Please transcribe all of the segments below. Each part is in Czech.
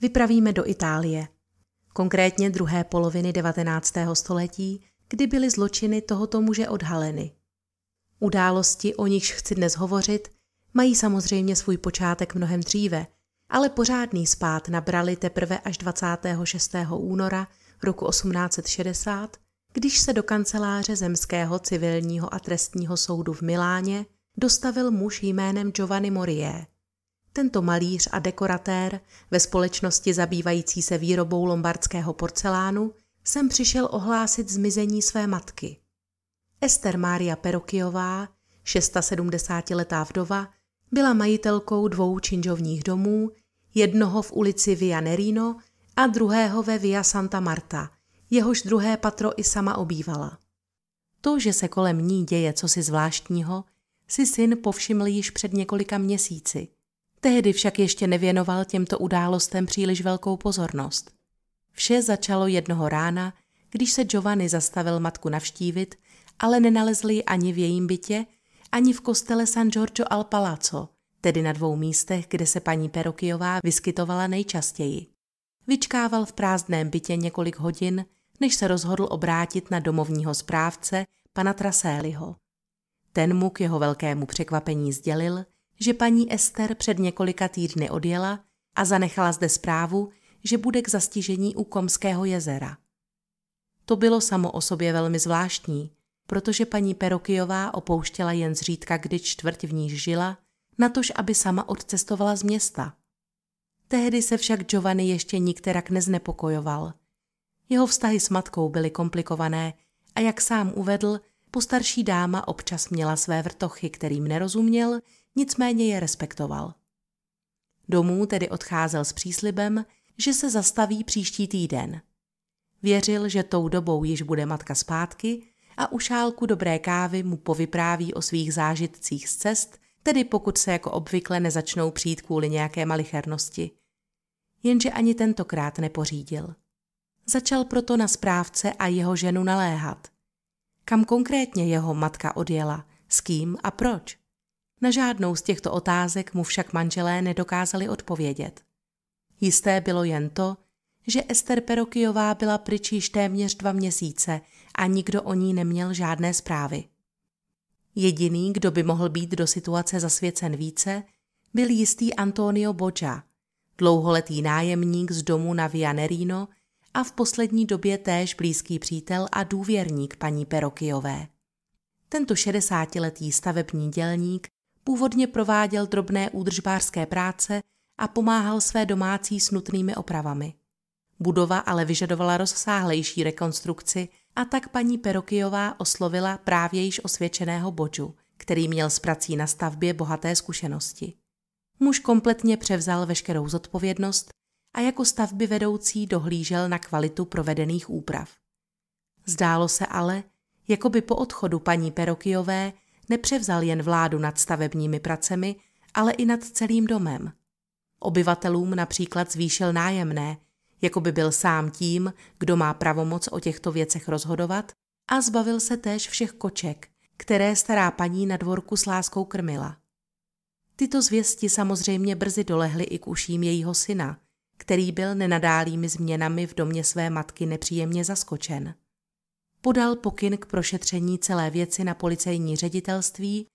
vypravíme do Itálie, konkrétně druhé poloviny 19. století, kdy byly zločiny tohoto muže odhaleny. Události, o nichž chci dnes hovořit, mají samozřejmě svůj počátek mnohem dříve, ale pořádný spát nabrali teprve až 26. února roku 1860, když se do kanceláře Zemského civilního a trestního soudu v Miláně dostavil muž jménem Giovanni Morie. Tento malíř a dekoratér ve společnosti zabývající se výrobou lombardského porcelánu sem přišel ohlásit zmizení své matky. Ester Mária Perokiová, 670-letá vdova, byla majitelkou dvou činžovních domů, jednoho v ulici Via Nerino a druhého ve Via Santa Marta, jehož druhé patro i sama obývala. To, že se kolem ní děje cosi zvláštního, si syn povšiml již před několika měsíci – Tehdy však ještě nevěnoval těmto událostem příliš velkou pozornost. Vše začalo jednoho rána, když se Giovanni zastavil matku navštívit, ale nenalezli ji ani v jejím bytě, ani v kostele San Giorgio al Palazzo, tedy na dvou místech, kde se paní Perokiová vyskytovala nejčastěji. Vyčkával v prázdném bytě několik hodin, než se rozhodl obrátit na domovního správce, pana Traséliho. Ten mu k jeho velkému překvapení sdělil, že paní Ester před několika týdny odjela a zanechala zde zprávu, že bude k zastižení u Komského jezera. To bylo samo o sobě velmi zvláštní, protože paní Perokijová opouštěla jen zřídka kdy čtvrť v níž žila, natož aby sama odcestovala z města. Tehdy se však Giovanni ještě nikterak neznepokojoval. Jeho vztahy s matkou byly komplikované a jak sám uvedl, postarší dáma občas měla své vrtochy, kterým nerozuměl nicméně je respektoval. Domů tedy odcházel s příslibem, že se zastaví příští týden. Věřil, že tou dobou již bude matka zpátky a u šálku dobré kávy mu povypráví o svých zážitcích z cest, tedy pokud se jako obvykle nezačnou přijít kvůli nějaké malichernosti. Jenže ani tentokrát nepořídil. Začal proto na správce a jeho ženu naléhat. Kam konkrétně jeho matka odjela, s kým a proč? Na žádnou z těchto otázek mu však manželé nedokázali odpovědět. Jisté bylo jen to, že Ester Perokijová byla pryč již téměř dva měsíce a nikdo o ní neměl žádné zprávy. Jediný, kdo by mohl být do situace zasvěcen více, byl jistý Antonio Boja, dlouholetý nájemník z domu na Vianerino a v poslední době též blízký přítel a důvěrník paní Perokijové. Tento 60-letý stavební dělník Původně prováděl drobné údržbářské práce a pomáhal své domácí s nutnými opravami. Budova ale vyžadovala rozsáhlejší rekonstrukci a tak paní Perokijová oslovila právě již osvědčeného Božu, který měl s prací na stavbě bohaté zkušenosti. Muž kompletně převzal veškerou zodpovědnost a jako stavby vedoucí dohlížel na kvalitu provedených úprav. Zdálo se ale, jako by po odchodu paní Perokijové nepřevzal jen vládu nad stavebními pracemi, ale i nad celým domem. Obyvatelům například zvýšil nájemné, jako by byl sám tím, kdo má pravomoc o těchto věcech rozhodovat, a zbavil se též všech koček, které stará paní na dvorku s láskou krmila. Tyto zvěsti samozřejmě brzy dolehly i k uším jejího syna, který byl nenadálými změnami v domě své matky nepříjemně zaskočen podal pokyn k prošetření celé věci na policejní ředitelství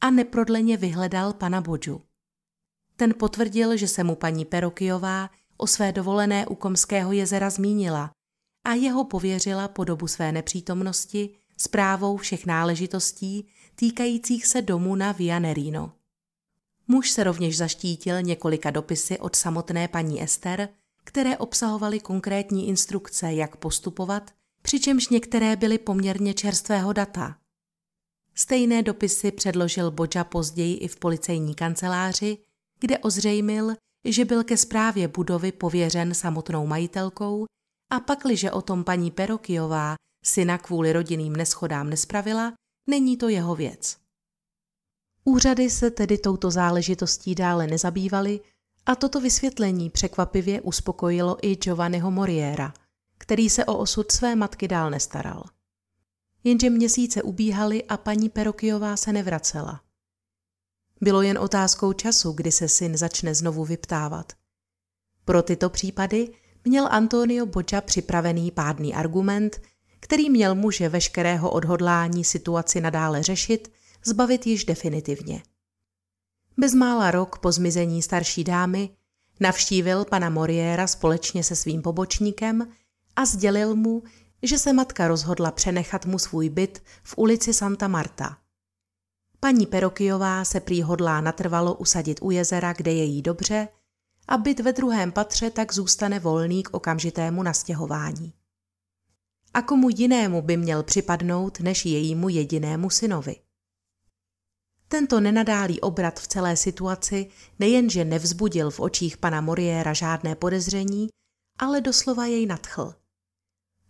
a neprodleně vyhledal pana Bodžu. Ten potvrdil, že se mu paní Perokijová o své dovolené u Komského jezera zmínila a jeho pověřila po dobu své nepřítomnosti zprávou všech náležitostí týkajících se domu na Vianerino. Muž se rovněž zaštítil několika dopisy od samotné paní Ester, které obsahovaly konkrétní instrukce, jak postupovat přičemž některé byly poměrně čerstvého data. Stejné dopisy předložil Boja později i v policejní kanceláři, kde ozřejmil, že byl ke správě budovy pověřen samotnou majitelkou a pakliže o tom paní Perokiová syna kvůli rodinným neschodám nespravila, není to jeho věc. Úřady se tedy touto záležitostí dále nezabývaly a toto vysvětlení překvapivě uspokojilo i Giovanniho Moriera, který se o osud své matky dál nestaral. Jenže měsíce ubíhaly a paní Perokiová se nevracela. Bylo jen otázkou času, kdy se syn začne znovu vyptávat. Pro tyto případy měl Antonio Boča připravený pádný argument, který měl muže veškerého odhodlání situaci nadále řešit, zbavit již definitivně. Bezmála rok po zmizení starší dámy navštívil pana Moriera společně se svým pobočníkem a sdělil mu, že se matka rozhodla přenechat mu svůj byt v ulici Santa Marta. Paní Perokiová se prý hodlá natrvalo usadit u jezera, kde je jí dobře, a byt ve druhém patře tak zůstane volný k okamžitému nastěhování. A komu jinému by měl připadnout než jejímu jedinému synovi? Tento nenadálý obrat v celé situaci nejenže nevzbudil v očích pana Moriéra žádné podezření, ale doslova jej nadchl.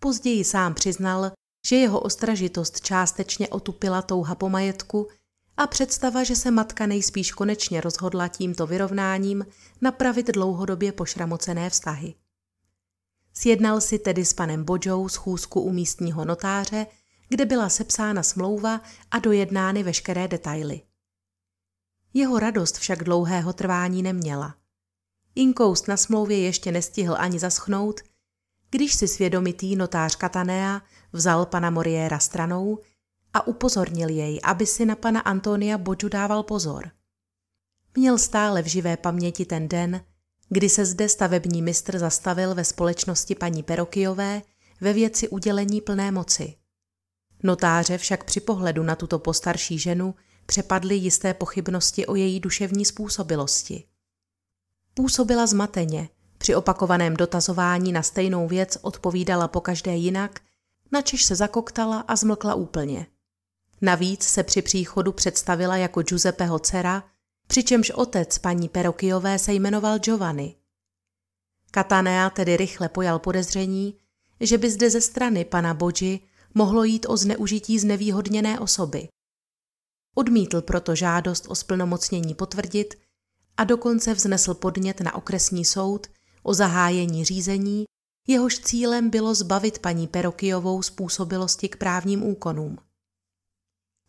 Později sám přiznal, že jeho ostražitost částečně otupila touha po majetku a představa, že se matka nejspíš konečně rozhodla tímto vyrovnáním napravit dlouhodobě pošramocené vztahy. Sjednal si tedy s panem Bodžou schůzku u místního notáře, kde byla sepsána smlouva a dojednány veškeré detaily. Jeho radost však dlouhého trvání neměla. Inkoust na smlouvě ještě nestihl ani zaschnout, když si svědomitý notář Katanea vzal pana Moriéra stranou a upozornil jej, aby si na pana Antonia Bodžu dával pozor. Měl stále v živé paměti ten den, kdy se zde stavební mistr zastavil ve společnosti paní Perokiové ve věci udělení plné moci. Notáře však při pohledu na tuto postarší ženu přepadly jisté pochybnosti o její duševní způsobilosti. Působila zmateně, při opakovaném dotazování na stejnou věc odpovídala pokaždé jinak, načež se zakoktala a zmlkla úplně. Navíc se při příchodu představila jako Giuseppeho dcera, přičemž otec paní Perokiové se jmenoval Giovanni. Katanea tedy rychle pojal podezření, že by zde ze strany pana Bodži mohlo jít o zneužití znevýhodněné osoby. Odmítl proto žádost o splnomocnění potvrdit a dokonce vznesl podnět na okresní soud o zahájení řízení, jehož cílem bylo zbavit paní Perokiovou způsobilosti k právním úkonům.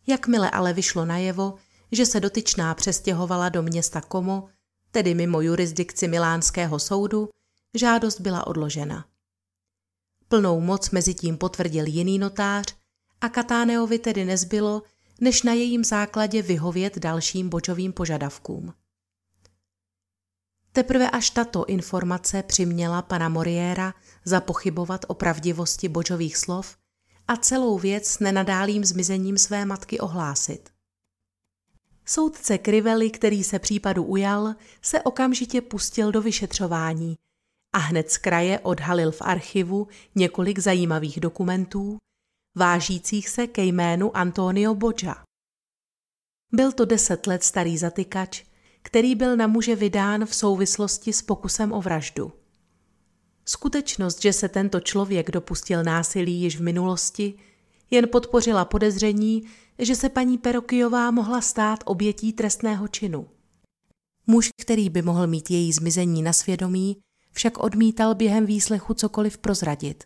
Jakmile ale vyšlo najevo, že se dotyčná přestěhovala do města Como, tedy mimo jurisdikci Milánského soudu, žádost byla odložena. Plnou moc mezi tím potvrdil jiný notář a Katáneovi tedy nezbylo, než na jejím základě vyhovět dalším bočovým požadavkům. Teprve až tato informace přiměla pana Moriéra zapochybovat o pravdivosti bočových slov a celou věc s nenadálým zmizením své matky ohlásit. Soudce Krively, který se případu ujal, se okamžitě pustil do vyšetřování a hned z kraje odhalil v archivu několik zajímavých dokumentů, vážících se ke jménu Antonio Boja. Byl to deset let starý zatykač, který byl na muže vydán v souvislosti s pokusem o vraždu. Skutečnost, že se tento člověk dopustil násilí již v minulosti, jen podpořila podezření, že se paní Perokiová mohla stát obětí trestného činu. Muž, který by mohl mít její zmizení na svědomí, však odmítal během výslechu cokoliv prozradit.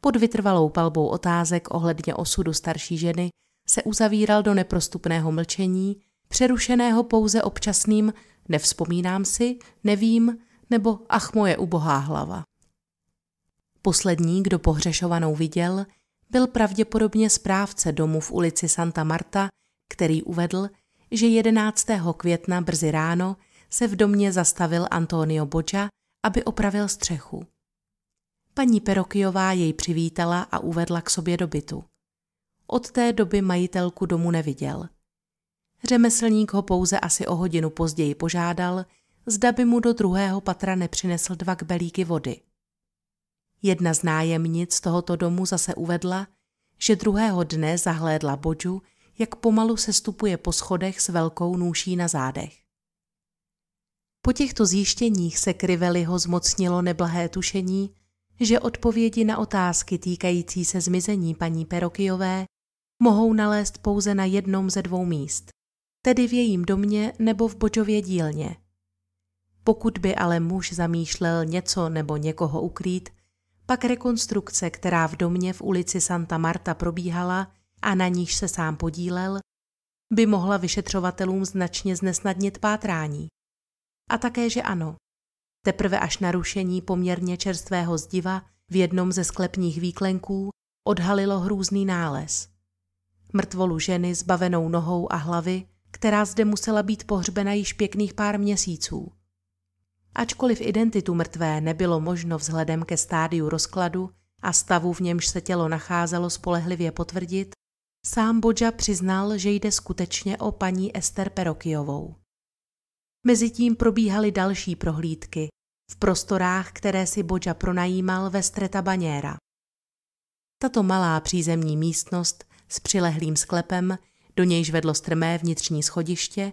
Pod vytrvalou palbou otázek ohledně osudu starší ženy se uzavíral do neprostupného mlčení, přerušeného pouze občasným nevzpomínám si, nevím, nebo ach moje ubohá hlava. Poslední, kdo pohřešovanou viděl, byl pravděpodobně správce domu v ulici Santa Marta, který uvedl, že 11. května brzy ráno se v domě zastavil Antonio Boča, aby opravil střechu. Paní Perokiová jej přivítala a uvedla k sobě do bytu. Od té doby majitelku domu neviděl. Řemeslník ho pouze asi o hodinu později požádal, zda by mu do druhého patra nepřinesl dva kbelíky vody. Jedna z nájemnic tohoto domu zase uvedla, že druhého dne zahlédla Bodžu, jak pomalu se stupuje po schodech s velkou nůší na zádech. Po těchto zjištěních se Kriveliho zmocnilo neblahé tušení, že odpovědi na otázky týkající se zmizení paní Perokiové mohou nalézt pouze na jednom ze dvou míst, tedy v jejím domě nebo v Bočově dílně. Pokud by ale muž zamýšlel něco nebo někoho ukrýt, pak rekonstrukce, která v domě v ulici Santa Marta probíhala a na níž se sám podílel, by mohla vyšetřovatelům značně znesnadnit pátrání. A také, že ano. Teprve až narušení poměrně čerstvého zdiva v jednom ze sklepních výklenků odhalilo hrůzný nález. Mrtvolu ženy zbavenou nohou a hlavy, která zde musela být pohřbena již pěkných pár měsíců. Ačkoliv identitu mrtvé nebylo možno vzhledem ke stádiu rozkladu a stavu, v němž se tělo nacházelo, spolehlivě potvrdit, sám Bodža přiznal, že jde skutečně o paní Ester Perokiovou. Mezitím probíhaly další prohlídky v prostorách, které si Bodža pronajímal ve Streta Baněra. Tato malá přízemní místnost s přilehlým sklepem, do nějž vedlo strmé vnitřní schodiště,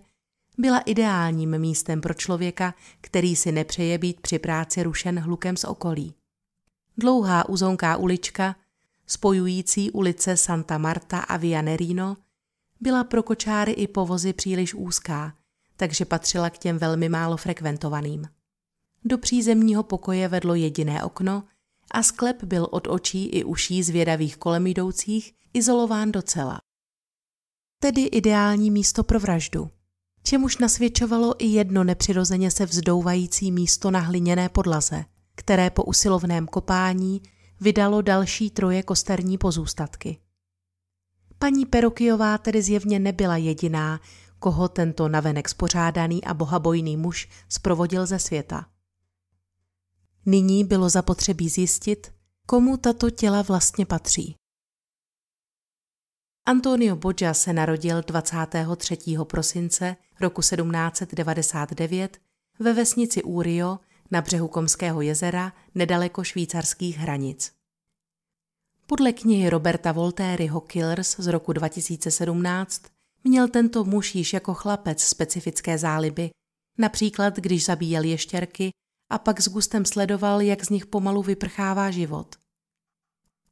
byla ideálním místem pro člověka, který si nepřeje být při práci rušen hlukem z okolí. Dlouhá uzonká ulička, spojující ulice Santa Marta a Via Nerino, byla pro kočáry i povozy příliš úzká, takže patřila k těm velmi málo frekventovaným. Do přízemního pokoje vedlo jediné okno a sklep byl od očí i uší zvědavých kolem jdoucích izolován docela. Tedy ideální místo pro vraždu čemuž nasvědčovalo i jedno nepřirozeně se vzdouvající místo na hliněné podlaze, které po usilovném kopání vydalo další troje kosterní pozůstatky. Paní Perokiová tedy zjevně nebyla jediná, koho tento navenek spořádaný a bohabojný muž sprovodil ze světa. Nyní bylo zapotřebí zjistit, komu tato těla vlastně patří. Antonio Boggia se narodil 23. prosince roku 1799 ve vesnici Urio na břehu Komského jezera nedaleko švýcarských hranic. Podle knihy Roberta Voltaireho Killers z roku 2017 měl tento muž již jako chlapec specifické záliby, například když zabíjel ještěrky a pak s gustem sledoval, jak z nich pomalu vyprchává život.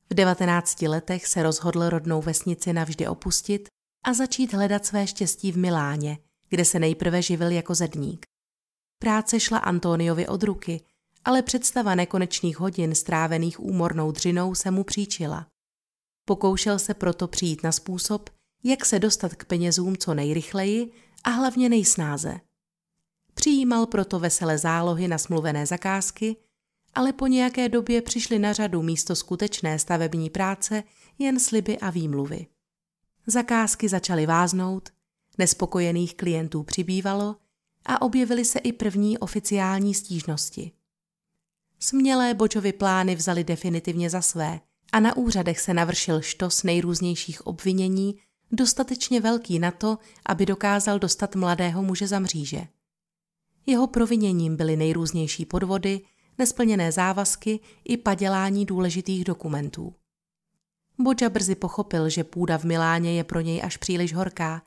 V 19 letech se rozhodl rodnou vesnici navždy opustit a začít hledat své štěstí v Miláně, kde se nejprve živil jako zedník. Práce šla Antoniovi od ruky, ale představa nekonečných hodin strávených úmornou dřinou se mu příčila. Pokoušel se proto přijít na způsob, jak se dostat k penězům co nejrychleji a hlavně nejsnáze. Přijímal proto veselé zálohy na smluvené zakázky ale po nějaké době přišly na řadu místo skutečné stavební práce jen sliby a výmluvy. Zakázky začaly váznout, nespokojených klientů přibývalo a objevily se i první oficiální stížnosti. Smělé Bočovy plány vzali definitivně za své a na úřadech se navršil štos nejrůznějších obvinění, dostatečně velký na to, aby dokázal dostat mladého muže za mříže. Jeho proviněním byly nejrůznější podvody, nesplněné závazky i padělání důležitých dokumentů. Bodža brzy pochopil, že půda v Miláně je pro něj až příliš horká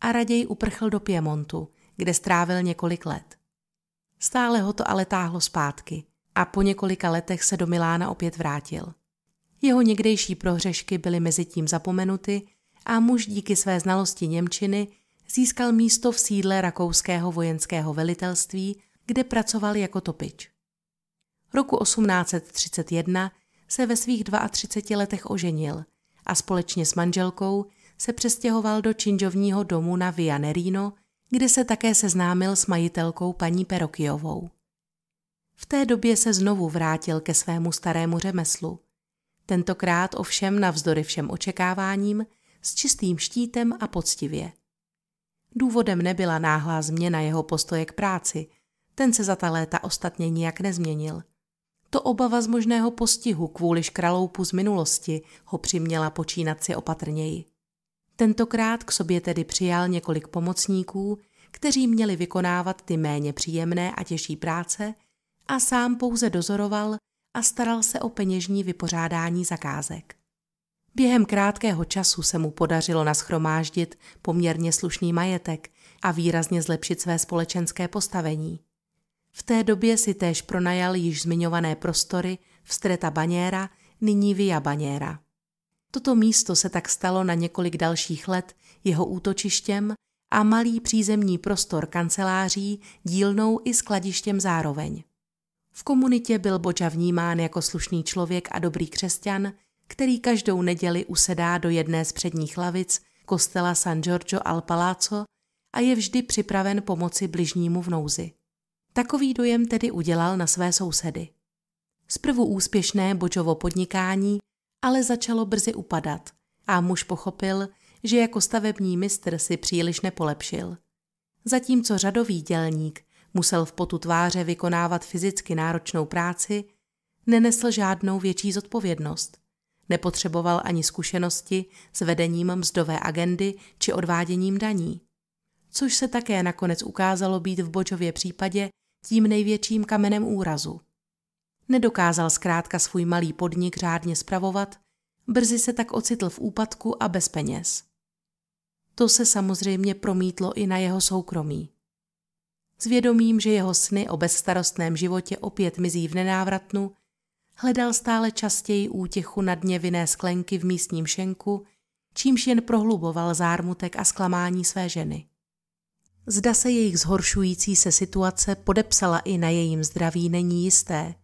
a raději uprchl do Piemontu, kde strávil několik let. Stále ho to ale táhlo zpátky a po několika letech se do Milána opět vrátil. Jeho někdejší prohřešky byly mezi tím zapomenuty a muž díky své znalosti Němčiny získal místo v sídle rakouského vojenského velitelství, kde pracoval jako topič. Roku 1831 se ve svých 32 letech oženil a společně s manželkou se přestěhoval do činžovního domu na Via Nerino, kde se také seznámil s majitelkou paní Perokiovou. V té době se znovu vrátil ke svému starému řemeslu. Tentokrát ovšem navzdory všem očekáváním s čistým štítem a poctivě. Důvodem nebyla náhlá změna jeho postoje k práci, ten se za ta léta ostatně nijak nezměnil – to obava z možného postihu kvůli škraloupu z minulosti ho přiměla počínat si opatrněji. Tentokrát k sobě tedy přijal několik pomocníků, kteří měli vykonávat ty méně příjemné a těžší práce a sám pouze dozoroval a staral se o peněžní vypořádání zakázek. Během krátkého času se mu podařilo naschromáždit poměrně slušný majetek a výrazně zlepšit své společenské postavení. V té době si též pronajal již zmiňované prostory v Streta Baněra, nyní Via Baněra. Toto místo se tak stalo na několik dalších let jeho útočištěm a malý přízemní prostor kanceláří dílnou i skladištěm zároveň. V komunitě byl Boča vnímán jako slušný člověk a dobrý křesťan, který každou neděli usedá do jedné z předních lavic kostela San Giorgio al Palazzo a je vždy připraven pomoci bližnímu v nouzi. Takový dojem tedy udělal na své sousedy. Zprvu úspěšné Bočovo podnikání ale začalo brzy upadat a muž pochopil, že jako stavební mistr si příliš nepolepšil. Zatímco řadový dělník musel v potu tváře vykonávat fyzicky náročnou práci, nenesl žádnou větší zodpovědnost. Nepotřeboval ani zkušenosti s vedením mzdové agendy či odváděním daní. Což se také nakonec ukázalo být v Bočově případě tím největším kamenem úrazu. Nedokázal zkrátka svůj malý podnik řádně spravovat, brzy se tak ocitl v úpadku a bez peněz. To se samozřejmě promítlo i na jeho soukromí. Svědomím, že jeho sny o bezstarostném životě opět mizí v nenávratnu, hledal stále častěji útěchu na dně vinné sklenky v místním šenku, čímž jen prohluboval zármutek a zklamání své ženy. Zda se jejich zhoršující se situace podepsala i na jejím zdraví, není jisté.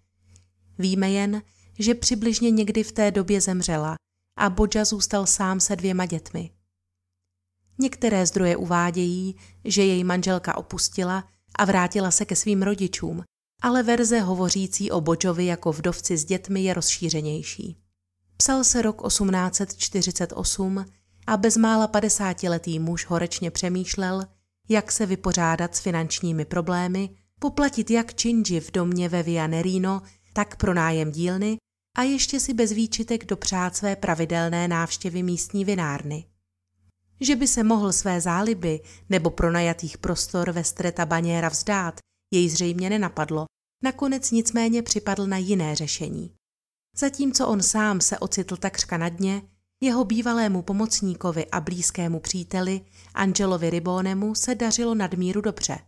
Víme jen, že přibližně někdy v té době zemřela a Bodža zůstal sám se dvěma dětmi. Některé zdroje uvádějí, že její manželka opustila a vrátila se ke svým rodičům, ale verze hovořící o Bodžovi jako vdovci s dětmi je rozšířenější. Psal se rok 1848 a bezmála 50-letý muž horečně přemýšlel, jak se vypořádat s finančními problémy, poplatit jak činži v domě ve Vianerino, tak pro nájem dílny a ještě si bez výčitek dopřát své pravidelné návštěvy místní vinárny. Že by se mohl své záliby nebo pronajatých prostor ve Streta Baněra vzdát, jej zřejmě nenapadlo, nakonec nicméně připadl na jiné řešení. Zatímco on sám se ocitl takřka na dně, jeho bývalému pomocníkovi a blízkému příteli, Angelovi Ribonemu, se dařilo nadmíru dobře.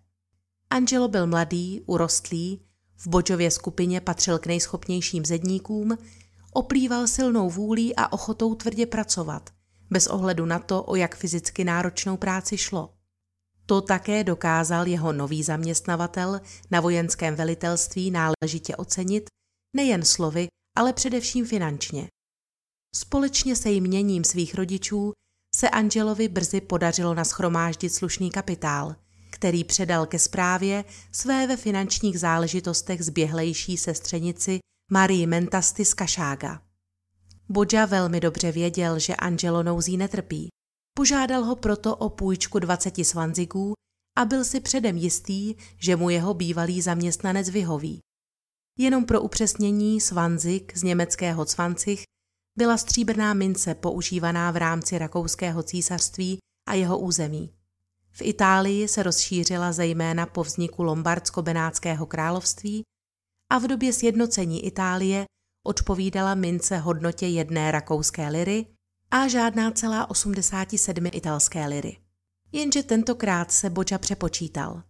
Angelo byl mladý, urostlý, v Bočově skupině patřil k nejschopnějším zedníkům, oplýval silnou vůlí a ochotou tvrdě pracovat, bez ohledu na to, o jak fyzicky náročnou práci šlo. To také dokázal jeho nový zaměstnavatel na vojenském velitelství náležitě ocenit, nejen slovy, ale především finančně. Společně se jměním svých rodičů se Angelovi brzy podařilo naschromáždit slušný kapitál, který předal ke správě své ve finančních záležitostech zběhlejší sestřenici Marii Mentasty z Kašága. Bodža velmi dobře věděl, že Angelo nouzí netrpí. Požádal ho proto o půjčku 20 svanzigů a byl si předem jistý, že mu jeho bývalý zaměstnanec vyhoví. Jenom pro upřesnění svanzik z německého cvancich byla stříbrná mince používaná v rámci rakouského císařství a jeho území. V Itálii se rozšířila zejména po vzniku Lombardsko-Benátského království a v době sjednocení Itálie odpovídala mince hodnotě jedné rakouské liry a žádná celá 87 italské liry. Jenže tentokrát se Boča přepočítal.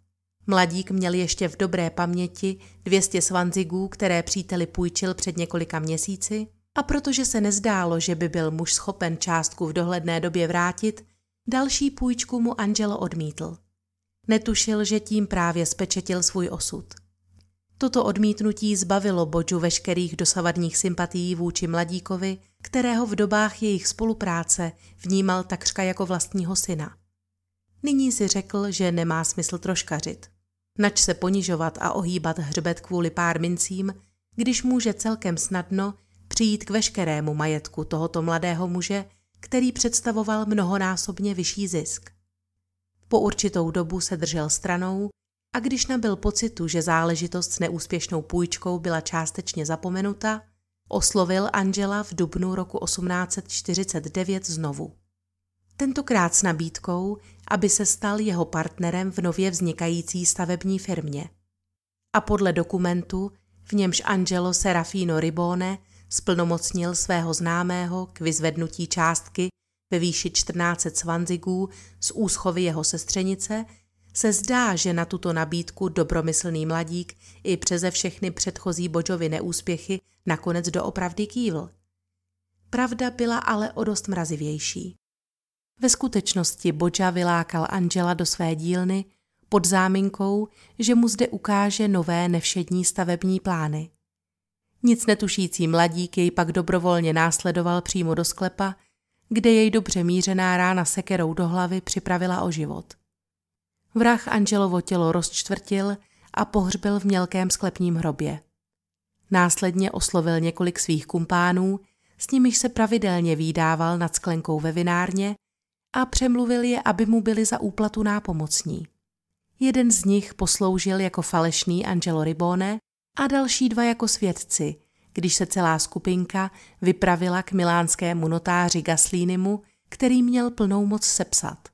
Mladík měl ještě v dobré paměti 200 svanzigů, které příteli půjčil před několika měsíci a protože se nezdálo, že by byl muž schopen částku v dohledné době vrátit, další půjčku mu Angelo odmítl. Netušil, že tím právě spečetil svůj osud. Toto odmítnutí zbavilo Bodžu veškerých dosavadních sympatií vůči mladíkovi, kterého v dobách jejich spolupráce vnímal takřka jako vlastního syna. Nyní si řekl, že nemá smysl troškařit. Nač se ponižovat a ohýbat hřbet kvůli pár mincím, když může celkem snadno přijít k veškerému majetku tohoto mladého muže, který představoval mnohonásobně vyšší zisk. Po určitou dobu se držel stranou a když nabil pocitu, že záležitost s neúspěšnou půjčkou byla částečně zapomenuta, oslovil Angela v dubnu roku 1849 znovu. Tentokrát s nabídkou, aby se stal jeho partnerem v nově vznikající stavební firmě. A podle dokumentu, v němž Angelo Serafino Ribone splnomocnil svého známého k vyzvednutí částky ve výši 14 svanzigů z úschovy jeho sestřenice, se zdá, že na tuto nabídku dobromyslný mladík i přeze všechny předchozí Božovy neúspěchy nakonec doopravdy kývl. Pravda byla ale o dost mrazivější. Ve skutečnosti Boža vylákal Angela do své dílny pod záminkou, že mu zde ukáže nové nevšední stavební plány. Nic netušící mladík jej pak dobrovolně následoval přímo do sklepa, kde jej dobře mířená rána sekerou do hlavy připravila o život. Vrah Angelovo tělo rozčtvrtil a pohřbil v mělkém sklepním hrobě. Následně oslovil několik svých kumpánů, s nimiž se pravidelně výdával nad sklenkou ve vinárně a přemluvil je, aby mu byli za úplatu nápomocní. Jeden z nich posloužil jako falešný Angelo Ribone a další dva jako svědci, když se celá skupinka vypravila k milánskému notáři Gaslínimu, který měl plnou moc sepsat.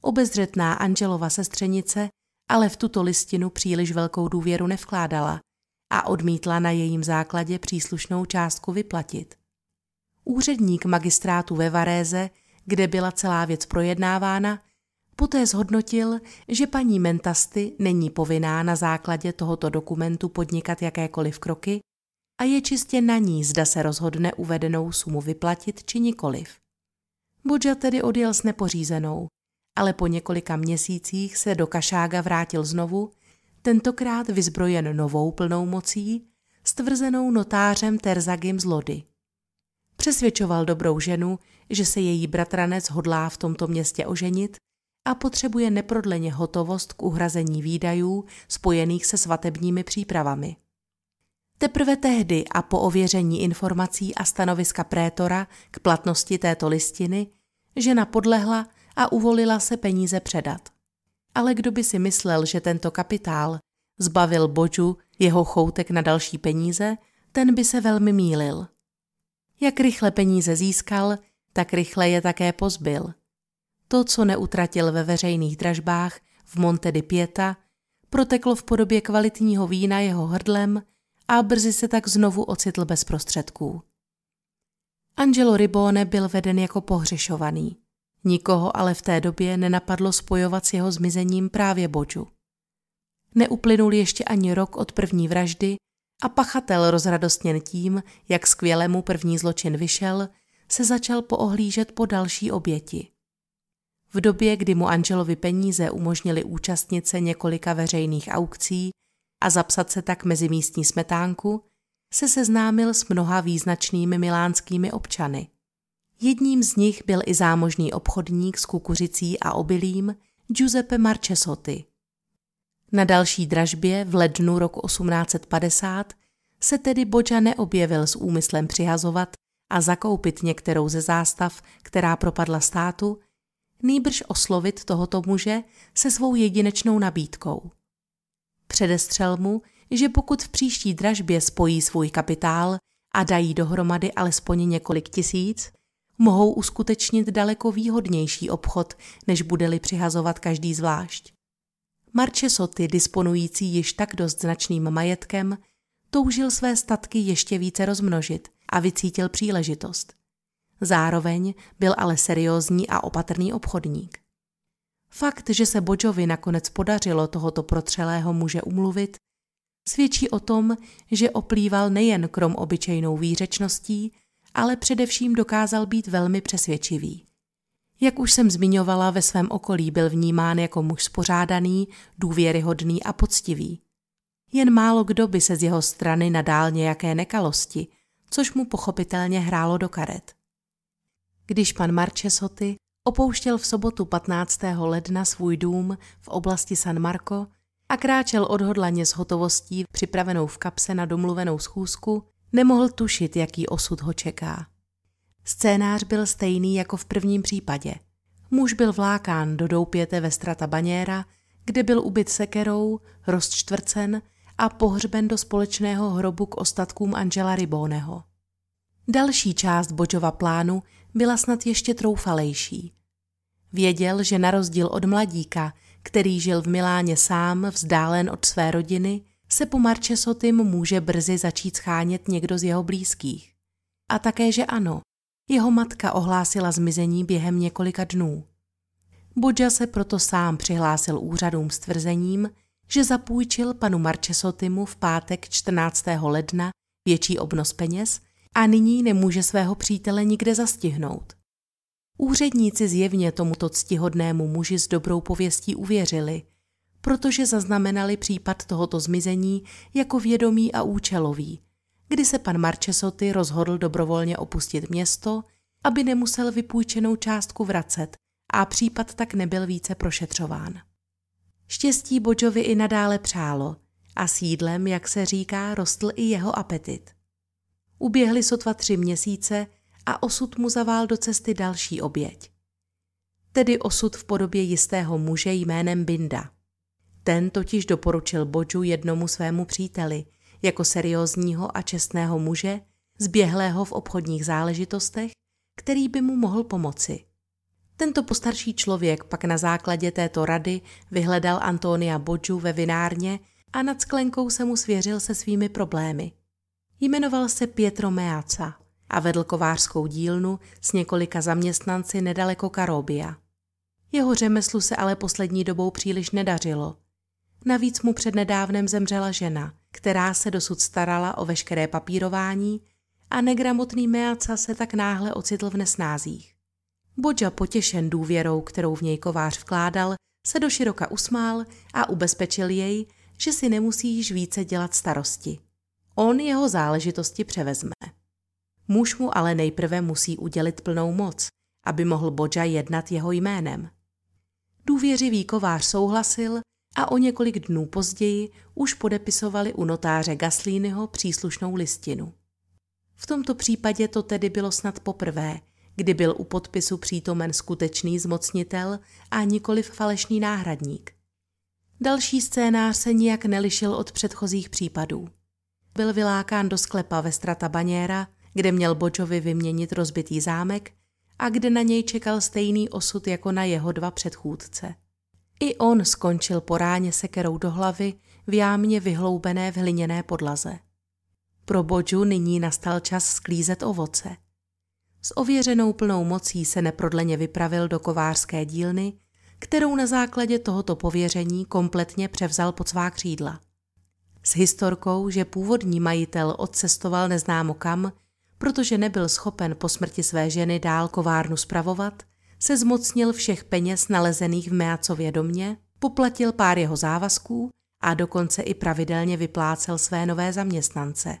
Obezřetná Angelova sestřenice ale v tuto listinu příliš velkou důvěru nevkládala a odmítla na jejím základě příslušnou částku vyplatit. Úředník magistrátu ve Varéze, kde byla celá věc projednávána, poté zhodnotil, že paní Mentasty není povinná na základě tohoto dokumentu podnikat jakékoliv kroky a je čistě na ní, zda se rozhodne uvedenou sumu vyplatit či nikoliv. Bodža tedy odjel s nepořízenou, ale po několika měsících se do Kašága vrátil znovu, tentokrát vyzbrojen novou plnou mocí, stvrzenou notářem Terzagim z Lody. Přesvědčoval dobrou ženu, že se její bratranec hodlá v tomto městě oženit a potřebuje neprodleně hotovost k uhrazení výdajů spojených se svatebními přípravami. Teprve tehdy a po ověření informací a stanoviska prétora k platnosti této listiny žena podlehla a uvolila se peníze předat. Ale kdo by si myslel, že tento kapitál zbavil Božu jeho choutek na další peníze, ten by se velmi mýlil. Jak rychle peníze získal, tak rychle je také pozbyl. To, co neutratil ve veřejných dražbách v Monte di Pieta, proteklo v podobě kvalitního vína jeho hrdlem a brzy se tak znovu ocitl bez prostředků. Angelo Ribone byl veden jako pohřešovaný. Nikoho ale v té době nenapadlo spojovat s jeho zmizením právě Božu. Neuplynul ještě ani rok od první vraždy a pachatel rozradostněn tím, jak skvělému první zločin vyšel, se začal poohlížet po další oběti. V době, kdy mu Angelovi peníze umožnili účastnit se několika veřejných aukcí a zapsat se tak mezi místní smetánku, se seznámil s mnoha význačnými milánskými občany. Jedním z nich byl i zámožný obchodník s kukuřicí a obilím Giuseppe Marchesotti. Na další dražbě v lednu roku 1850 se tedy Boja neobjevil s úmyslem přihazovat a zakoupit některou ze zástav, která propadla státu, nýbrž oslovit tohoto muže se svou jedinečnou nabídkou. Předestřel mu, že pokud v příští dražbě spojí svůj kapitál a dají dohromady alespoň několik tisíc, mohou uskutečnit daleko výhodnější obchod, než bude-li přihazovat každý zvlášť. Marchesoty, disponující již tak dost značným majetkem, toužil své statky ještě více rozmnožit a vycítil příležitost. Zároveň byl ale seriózní a opatrný obchodník. Fakt, že se Bodžovi nakonec podařilo tohoto protřelého muže umluvit, svědčí o tom, že oplýval nejen krom obyčejnou výřečností, ale především dokázal být velmi přesvědčivý. Jak už jsem zmiňovala, ve svém okolí byl vnímán jako muž spořádaný, důvěryhodný a poctivý. Jen málo kdo by se z jeho strany nadál nějaké nekalosti, což mu pochopitelně hrálo do karet. Když pan Marchesoty opouštěl v sobotu 15. ledna svůj dům v oblasti San Marco a kráčel odhodlaně s hotovostí připravenou v kapse na domluvenou schůzku, nemohl tušit, jaký osud ho čeká. Scénář byl stejný jako v prvním případě. Muž byl vlákán do doupěte ve strata baněra, kde byl ubyt sekerou, rozčtvrcen a pohřben do společného hrobu k ostatkům Angela Riboneho. Další část Božova plánu byla snad ještě troufalejší. Věděl, že na rozdíl od mladíka, který žil v Miláně sám, vzdálen od své rodiny, se po Marčesotym může brzy začít schánět někdo z jeho blízkých. A také, že ano, jeho matka ohlásila zmizení během několika dnů. Bodža se proto sám přihlásil úřadům s tvrzením, že zapůjčil panu Marčesotimu v pátek 14. ledna větší obnos peněz a nyní nemůže svého přítele nikde zastihnout. Úředníci zjevně tomuto ctihodnému muži s dobrou pověstí uvěřili, protože zaznamenali případ tohoto zmizení jako vědomý a účelový, kdy se pan Marčesoty rozhodl dobrovolně opustit město, aby nemusel vypůjčenou částku vracet a případ tak nebyl více prošetřován. Štěstí Bodžovi i nadále přálo a sídlem, jak se říká, rostl i jeho apetit. Uběhly sotva tři měsíce a osud mu zavál do cesty další oběť. Tedy osud v podobě jistého muže jménem Binda. Ten totiž doporučil Bodžu jednomu svému příteli, jako seriózního a čestného muže, zběhlého v obchodních záležitostech, který by mu mohl pomoci. Tento postarší člověk pak na základě této rady vyhledal Antonia Bodžu ve vinárně a nad sklenkou se mu svěřil se svými problémy. Jmenoval se Pietro Meaca a vedl kovářskou dílnu s několika zaměstnanci nedaleko Karobia. Jeho řemeslu se ale poslední dobou příliš nedařilo. Navíc mu přednedávnem zemřela žena, která se dosud starala o veškeré papírování a negramotný Meaca se tak náhle ocitl v nesnázích. Bodža potěšen důvěrou, kterou v něj kovář vkládal, se do široka usmál a ubezpečil jej, že si nemusí již více dělat starosti. On jeho záležitosti převezme. Muž mu ale nejprve musí udělit plnou moc, aby mohl Bodža jednat jeho jménem. Důvěřivý kovář souhlasil a o několik dnů později už podepisovali u notáře Gaslínyho příslušnou listinu. V tomto případě to tedy bylo snad poprvé, kdy byl u podpisu přítomen skutečný zmocnitel a nikoliv falešný náhradník. Další scénář se nijak nelišil od předchozích případů. Byl vylákán do sklepa ve strata Baněra, kde měl Bočovi vyměnit rozbitý zámek a kde na něj čekal stejný osud jako na jeho dva předchůdce. I on skončil po ráně sekerou do hlavy v jámě vyhloubené v hliněné podlaze. Pro Bodžu nyní nastal čas sklízet ovoce. S ověřenou plnou mocí se neprodleně vypravil do kovářské dílny, kterou na základě tohoto pověření kompletně převzal pod svá křídla. S historkou, že původní majitel odcestoval neznámo kam, protože nebyl schopen po smrti své ženy dál kovárnu spravovat, se zmocnil všech peněz nalezených v Meacově domě, poplatil pár jeho závazků a dokonce i pravidelně vyplácel své nové zaměstnance.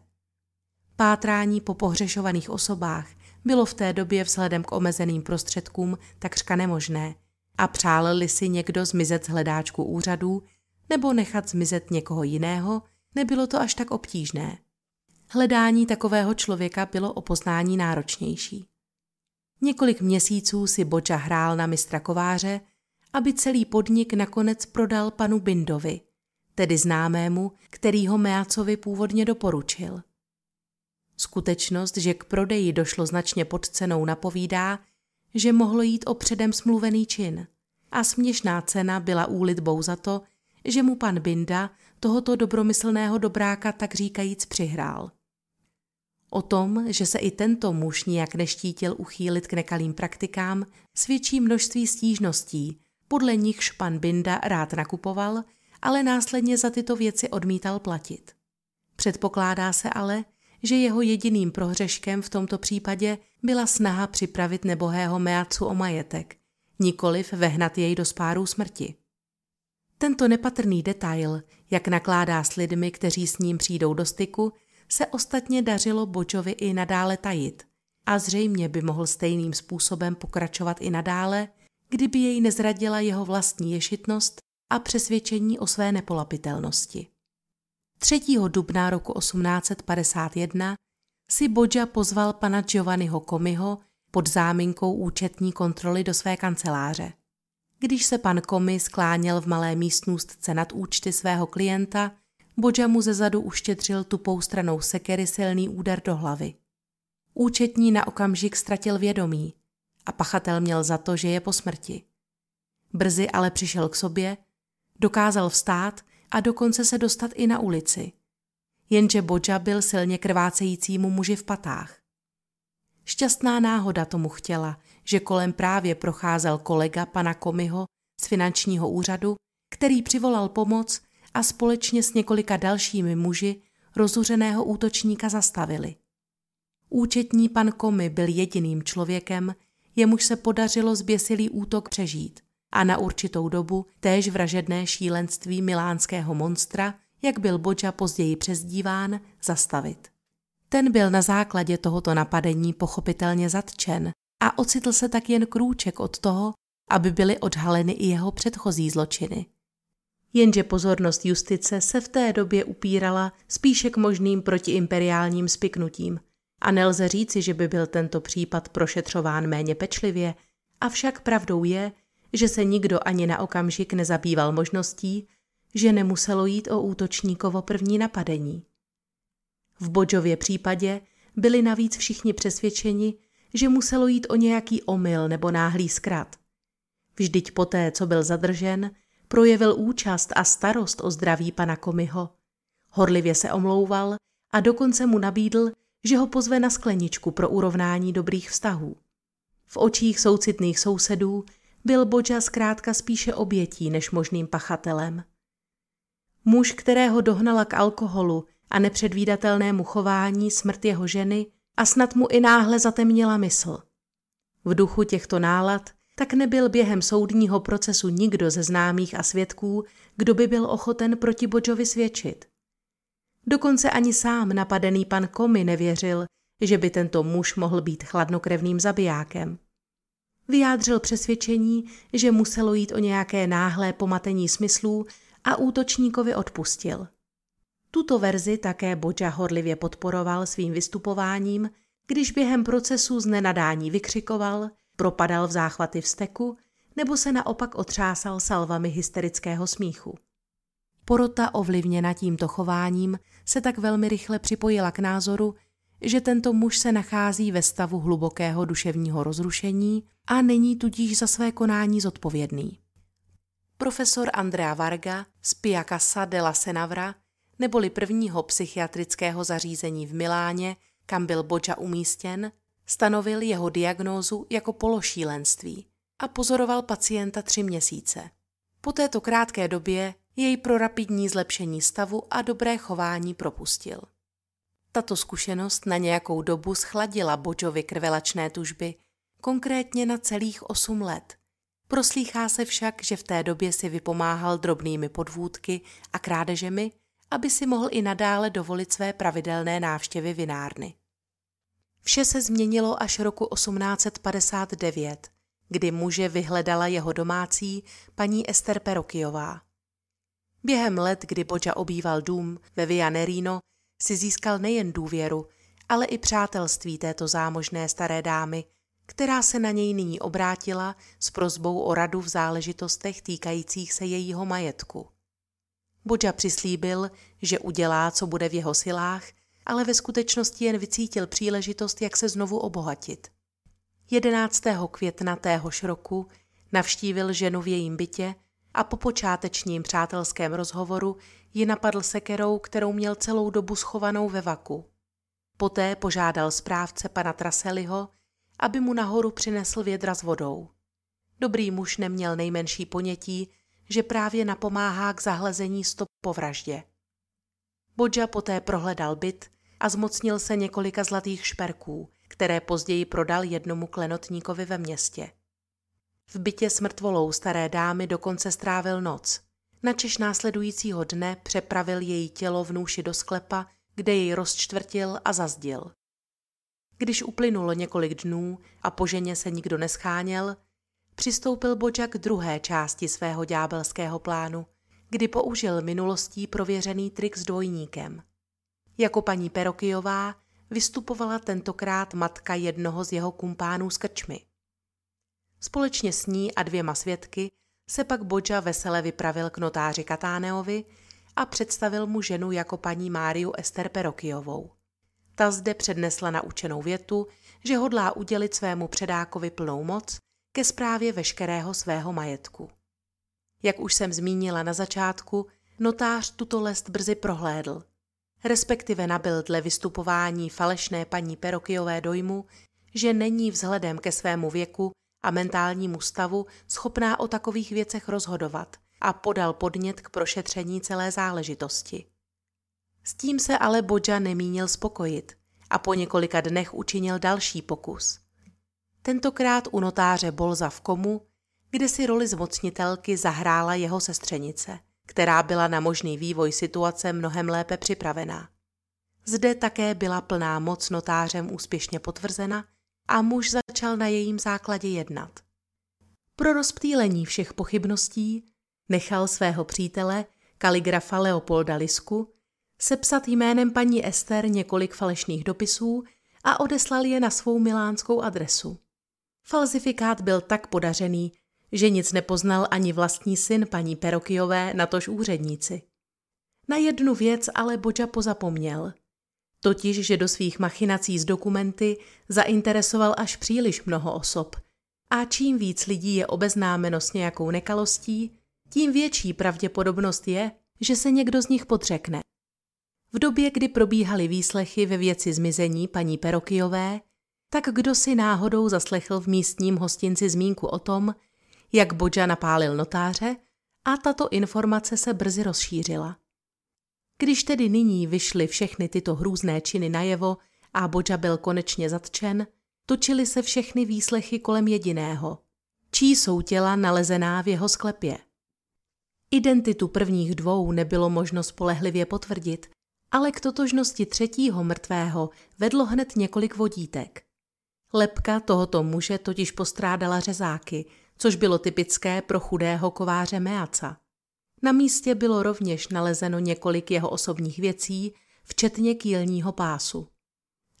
Pátrání po pohřešovaných osobách bylo v té době vzhledem k omezeným prostředkům takřka nemožné a přál si někdo zmizet z hledáčku úřadů nebo nechat zmizet někoho jiného, nebylo to až tak obtížné. Hledání takového člověka bylo o poznání náročnější. Několik měsíců si Bodža hrál na mistra kováře, aby celý podnik nakonec prodal panu Bindovi, tedy známému, který ho Meacovi původně doporučil. Skutečnost, že k prodeji došlo značně pod cenou, napovídá, že mohlo jít o předem smluvený čin a směšná cena byla úlitbou za to, že mu pan Binda tohoto dobromyslného dobráka tak říkajíc přihrál. O tom, že se i tento muž nijak neštítil uchýlit k nekalým praktikám, svědčí množství stížností, podle nichž pan Binda rád nakupoval, ale následně za tyto věci odmítal platit. Předpokládá se ale, že jeho jediným prohřeškem v tomto případě byla snaha připravit nebohého Meacu o majetek, nikoliv vehnat jej do spáru smrti. Tento nepatrný detail, jak nakládá s lidmi, kteří s ním přijdou do styku, se ostatně dařilo Bočovi i nadále tajit a zřejmě by mohl stejným způsobem pokračovat i nadále, kdyby jej nezradila jeho vlastní ješitnost a přesvědčení o své nepolapitelnosti. 3. dubna roku 1851 si Bodža pozval pana Giovanniho Komiho pod záminkou účetní kontroly do své kanceláře. Když se pan Komi skláněl v malé místnůstce nad účty svého klienta, Bodža mu ze zadu uštětřil tupou stranou sekery silný úder do hlavy. Účetní na okamžik ztratil vědomí a pachatel měl za to, že je po smrti. Brzy ale přišel k sobě, dokázal vstát a dokonce se dostat i na ulici. Jenže Bodža byl silně krvácejícímu muži v patách. Šťastná náhoda tomu chtěla, že kolem právě procházel kolega pana Komyho z finančního úřadu, který přivolal pomoc a společně s několika dalšími muži rozuřeného útočníka zastavili. Účetní pan Komy byl jediným člověkem, jemuž se podařilo zběsilý útok přežít a na určitou dobu též vražedné šílenství milánského monstra, jak byl Boča později přezdíván, zastavit. Ten byl na základě tohoto napadení pochopitelně zatčen a ocitl se tak jen krůček od toho, aby byly odhaleny i jeho předchozí zločiny. Jenže pozornost justice se v té době upírala spíše k možným protiimperiálním spiknutím a nelze říci, že by byl tento případ prošetřován méně pečlivě, avšak pravdou je, že se nikdo ani na okamžik nezabýval možností, že nemuselo jít o útočníkovo první napadení. V Bodžově případě byli navíc všichni přesvědčeni, že muselo jít o nějaký omyl nebo náhlý zkrat. Vždyť poté, co byl zadržen, projevil účast a starost o zdraví pana Komyho. Horlivě se omlouval a dokonce mu nabídl, že ho pozve na skleničku pro urovnání dobrých vztahů. V očích soucitných sousedů byl Bodža zkrátka spíše obětí než možným pachatelem. Muž, kterého dohnala k alkoholu a nepředvídatelnému chování smrt jeho ženy a snad mu i náhle zatemnila mysl. V duchu těchto nálad tak nebyl během soudního procesu nikdo ze známých a svědků, kdo by byl ochoten proti Bodžovi svědčit. Dokonce ani sám napadený pan Komi nevěřil, že by tento muž mohl být chladnokrevným zabijákem. Vyjádřil přesvědčení, že muselo jít o nějaké náhlé pomatení smyslů a útočníkovi odpustil. Tuto verzi také Bodža horlivě podporoval svým vystupováním, když během procesu z nenadání vykřikoval, propadal v záchvaty vzteku nebo se naopak otřásal salvami hysterického smíchu. Porota ovlivněna tímto chováním se tak velmi rychle připojila k názoru, že tento muž se nachází ve stavu hlubokého duševního rozrušení a není tudíž za své konání zodpovědný. Profesor Andrea Varga z Piacasa della Senavra, neboli prvního psychiatrického zařízení v Miláně, kam byl Boča umístěn, stanovil jeho diagnózu jako pološílenství a pozoroval pacienta tři měsíce. Po této krátké době jej pro rapidní zlepšení stavu a dobré chování propustil. Tato zkušenost na nějakou dobu schladila Bojovi krvelačné tužby, konkrétně na celých osm let. Proslýchá se však, že v té době si vypomáhal drobnými podvůdky a krádežemi, aby si mohl i nadále dovolit své pravidelné návštěvy vinárny. Vše se změnilo až roku 1859, kdy muže vyhledala jeho domácí paní Ester Perokiová. Během let, kdy Boja obýval dům ve Via Nerino, si získal nejen důvěru, ale i přátelství této zámožné staré dámy, která se na něj nyní obrátila s prozbou o radu v záležitostech týkajících se jejího majetku. Bodža přislíbil, že udělá, co bude v jeho silách, ale ve skutečnosti jen vycítil příležitost, jak se znovu obohatit. 11. května téhož roku navštívil ženu v jejím bytě a po počátečním přátelském rozhovoru ji napadl sekerou, kterou měl celou dobu schovanou ve vaku. Poté požádal správce pana Traseliho, aby mu nahoru přinesl vědra s vodou. Dobrý muž neměl nejmenší ponětí, že právě napomáhá k zahlezení stop po vraždě. Bodža poté prohledal byt a zmocnil se několika zlatých šperků, které později prodal jednomu klenotníkovi ve městě. V bytě s mrtvolou staré dámy dokonce strávil noc. Načež následujícího dne přepravil její tělo v nůši do sklepa, kde jej rozčtvrtil a zazdil. Když uplynulo několik dnů a po ženě se nikdo nescháněl, přistoupil Boča k druhé části svého ďábelského plánu, kdy použil minulostí prověřený trik s dvojníkem. Jako paní Perokijová vystupovala tentokrát matka jednoho z jeho kumpánů z krčmy. Společně s ní a dvěma svědky se pak Bodža vesele vypravil k notáři Katáneovi a představil mu ženu jako paní Máriu Ester Perokijovou. Ta zde přednesla naučenou větu, že hodlá udělit svému předákovi plnou moc ke zprávě veškerého svého majetku. Jak už jsem zmínila na začátku, notář tuto lest brzy prohlédl. Respektive nabil dle vystupování falešné paní Perokijové dojmu, že není vzhledem ke svému věku a mentálnímu stavu schopná o takových věcech rozhodovat a podal podnět k prošetření celé záležitosti. S tím se ale Bodža nemínil spokojit a po několika dnech učinil další pokus. Tentokrát u notáře Bolza v Komu, kde si roli zmocnitelky zahrála jeho sestřenice, která byla na možný vývoj situace mnohem lépe připravená. Zde také byla plná moc notářem úspěšně potvrzena a muž začal na jejím základě jednat. Pro rozptýlení všech pochybností nechal svého přítele, kaligrafa Leopolda Lisku, sepsat jménem paní Ester několik falešných dopisů a odeslal je na svou milánskou adresu. Falzifikát byl tak podařený, že nic nepoznal ani vlastní syn paní Perokiové, natož úředníci. Na jednu věc ale Boča pozapomněl. Totiž, že do svých machinací s dokumenty zainteresoval až příliš mnoho osob. A čím víc lidí je obeznámeno s nějakou nekalostí, tím větší pravděpodobnost je, že se někdo z nich podřekne. V době, kdy probíhaly výslechy ve věci zmizení paní Perokiové, tak kdo si náhodou zaslechl v místním hostinci zmínku o tom, jak Bodža napálil notáře a tato informace se brzy rozšířila. Když tedy nyní vyšly všechny tyto hrůzné činy najevo a Bodža byl konečně zatčen, točily se všechny výslechy kolem jediného. Čí jsou těla nalezená v jeho sklepě? Identitu prvních dvou nebylo možno spolehlivě potvrdit, ale k totožnosti třetího mrtvého vedlo hned několik vodítek. Lepka tohoto muže totiž postrádala řezáky, což bylo typické pro chudého kováře Meaca. Na místě bylo rovněž nalezeno několik jeho osobních věcí, včetně kýlního pásu.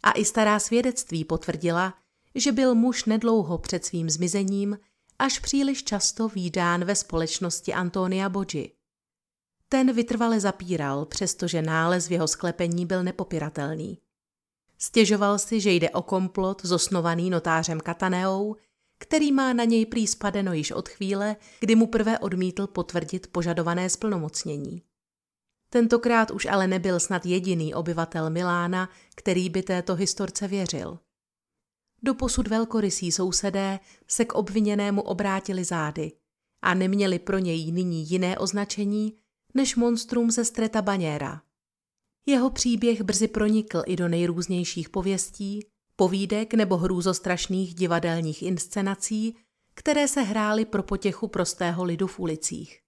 A i stará svědectví potvrdila, že byl muž nedlouho před svým zmizením až příliš často výdán ve společnosti Antonia Bodži. Ten vytrvale zapíral, přestože nález v jeho sklepení byl nepopiratelný. Stěžoval si, že jde o komplot zosnovaný notářem Kataneou, který má na něj prý spadeno již od chvíle, kdy mu prvé odmítl potvrdit požadované splnomocnění. Tentokrát už ale nebyl snad jediný obyvatel Milána, který by této historce věřil. Doposud velkorysí sousedé se k obviněnému obrátili zády a neměli pro něj nyní jiné označení než monstrum ze Streta Baněra. Jeho příběh brzy pronikl i do nejrůznějších pověstí, povídek nebo hrůzostrašných divadelních inscenací, které se hrály pro potěchu prostého lidu v ulicích.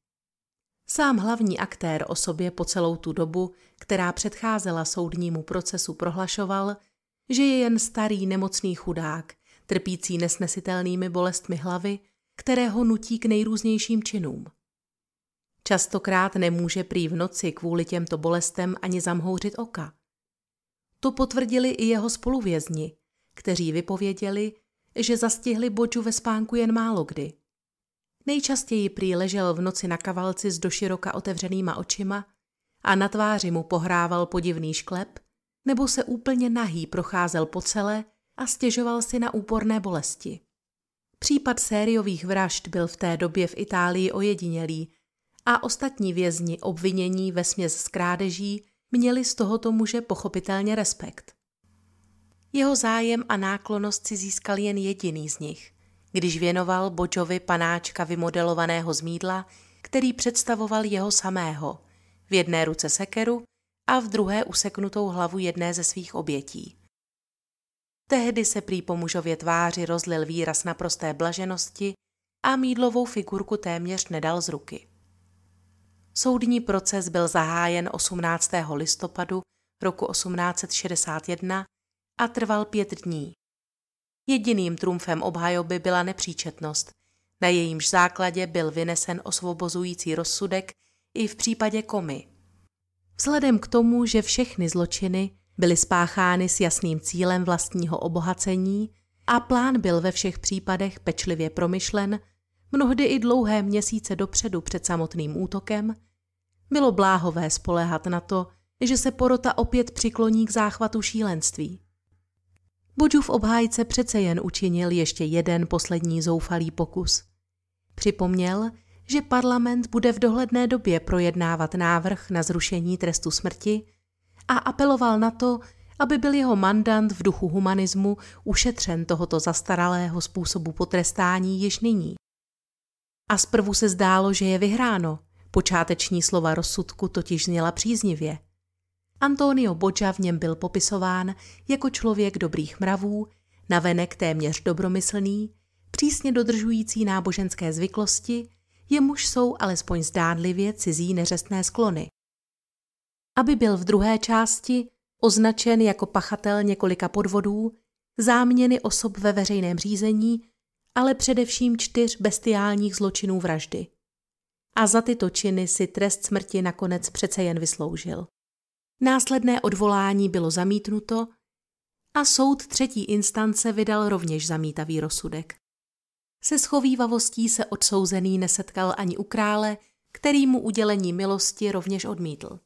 Sám hlavní aktér o sobě po celou tu dobu, která předcházela soudnímu procesu, prohlašoval, že je jen starý nemocný chudák, trpící nesnesitelnými bolestmi hlavy, které ho nutí k nejrůznějším činům. Častokrát nemůže prý v noci kvůli těmto bolestem ani zamhouřit oka. To potvrdili i jeho spoluvězni, kteří vypověděli, že zastihli Bodžu ve spánku jen málo kdy. Nejčastěji prý ležel v noci na kavalci s doširoka otevřenýma očima a na tváři mu pohrával podivný šklep, nebo se úplně nahý procházel po celé a stěžoval si na úporné bolesti. Případ sériových vražd byl v té době v Itálii ojedinělý a ostatní vězni obvinění ve směs z krádeží měli z tohoto muže pochopitelně respekt. Jeho zájem a náklonost si získal jen jediný z nich, když věnoval Bočovi panáčka vymodelovaného z mídla, který představoval jeho samého, v jedné ruce sekeru a v druhé useknutou hlavu jedné ze svých obětí. Tehdy se prý po mužově tváři rozlil výraz naprosté blaženosti a mídlovou figurku téměř nedal z ruky. Soudní proces byl zahájen 18. listopadu roku 1861 a trval pět dní. Jediným trumfem obhajoby byla nepříčetnost, na jejímž základě byl vynesen osvobozující rozsudek i v případě komy. Vzhledem k tomu, že všechny zločiny byly spáchány s jasným cílem vlastního obohacení a plán byl ve všech případech pečlivě promyšlen, mnohdy i dlouhé měsíce dopředu před samotným útokem, bylo bláhové spoléhat na to, že se porota opět přikloní k záchvatu šílenství. Budžův obhájce přece jen učinil ještě jeden poslední zoufalý pokus. Připomněl, že parlament bude v dohledné době projednávat návrh na zrušení trestu smrti a apeloval na to, aby byl jeho mandant v duchu humanismu ušetřen tohoto zastaralého způsobu potrestání již nyní. A zprvu se zdálo, že je vyhráno, počáteční slova rozsudku totiž zněla příznivě. Antonio Boča v něm byl popisován jako člověk dobrých mravů, navenek téměř dobromyslný, přísně dodržující náboženské zvyklosti, jemuž jsou alespoň zdánlivě cizí neřestné sklony. Aby byl v druhé části označen jako pachatel několika podvodů, záměny osob ve veřejném řízení, ale především čtyř bestiálních zločinů vraždy. A za tyto činy si trest smrti nakonec přece jen vysloužil. Následné odvolání bylo zamítnuto a soud třetí instance vydal rovněž zamítavý rozsudek. Se schovývavostí se odsouzený nesetkal ani u krále, který mu udělení milosti rovněž odmítl.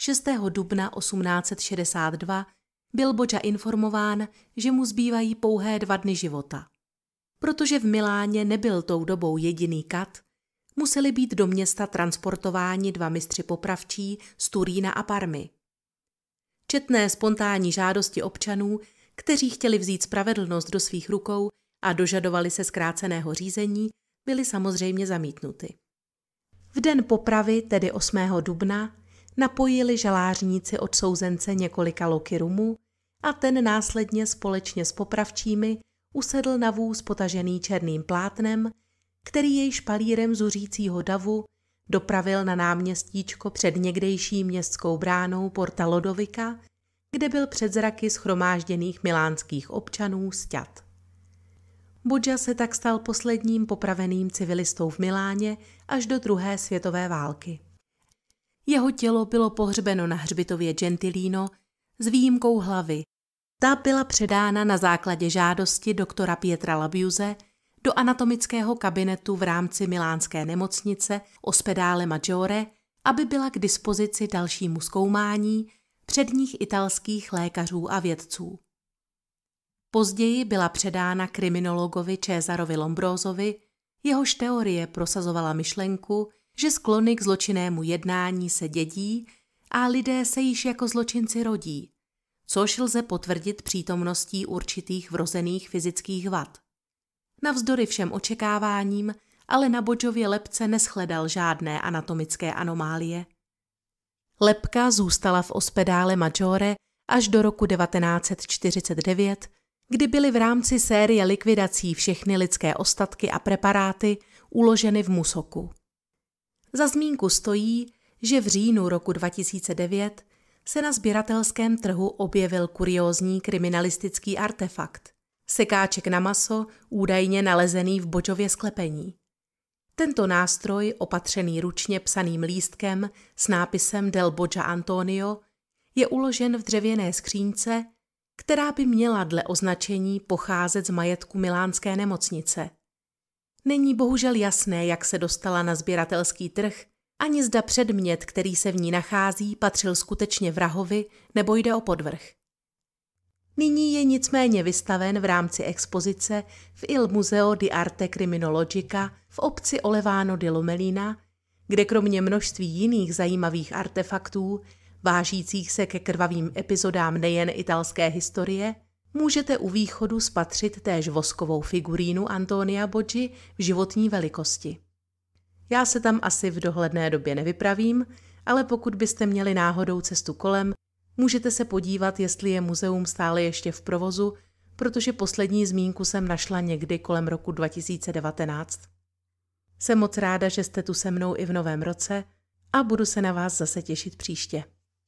6. dubna 1862 byl Boča informován, že mu zbývají pouhé dva dny života. Protože v Miláně nebyl tou dobou jediný kat, museli být do města transportováni dva mistři popravčí z Turína a Parmy. Četné spontánní žádosti občanů, kteří chtěli vzít spravedlnost do svých rukou a dožadovali se zkráceného řízení, byly samozřejmě zamítnuty. V den popravy, tedy 8. dubna, napojili žalářníci odsouzence několika loky rumu a ten následně společně s popravčími usedl na vůz potažený černým plátnem, který jej špalírem zuřícího davu dopravil na náměstíčko před někdejší městskou bránou Porta Lodovika, kde byl před zraky schromážděných milánských občanů sťat. Bodža se tak stal posledním popraveným civilistou v Miláně až do druhé světové války. Jeho tělo bylo pohřbeno na hřbitově Gentilino s výjimkou hlavy. Ta byla předána na základě žádosti doktora Pietra Labiuze do anatomického kabinetu v rámci milánské nemocnice Ospedale Maggiore, aby byla k dispozici dalšímu zkoumání předních italských lékařů a vědců. Později byla předána kriminologovi Cesarovi Lombrosovi, jehož teorie prosazovala myšlenku, že sklony k zločinnému jednání se dědí a lidé se již jako zločinci rodí, což lze potvrdit přítomností určitých vrozených fyzických vad. Navzdory všem očekáváním, ale na Bodžově lepce neschledal žádné anatomické anomálie. Lepka zůstala v ospedále Maggiore až do roku 1949, kdy byly v rámci série likvidací všechny lidské ostatky a preparáty uloženy v Musoku. Za zmínku stojí, že v říjnu roku 2009 se na sběratelském trhu objevil kuriózní kriminalistický artefakt. Sekáček na maso, údajně nalezený v bočově sklepení. Tento nástroj, opatřený ručně psaným lístkem s nápisem Del Boja Antonio, je uložen v dřevěné skřínce, která by měla dle označení pocházet z majetku milánské nemocnice. Není bohužel jasné, jak se dostala na sběratelský trh, ani zda předmět, který se v ní nachází, patřil skutečně vrahovi nebo jde o podvrh. Nyní je nicméně vystaven v rámci expozice v Il Museo di Arte Criminologica v obci Olevano di Lomelina, kde kromě množství jiných zajímavých artefaktů, vážících se ke krvavým epizodám nejen italské historie, můžete u východu spatřit též voskovou figurínu Antonia Boggi v životní velikosti. Já se tam asi v dohledné době nevypravím, ale pokud byste měli náhodou cestu kolem, můžete se podívat, jestli je muzeum stále ještě v provozu, protože poslední zmínku jsem našla někdy kolem roku 2019. Jsem moc ráda, že jste tu se mnou i v novém roce a budu se na vás zase těšit příště.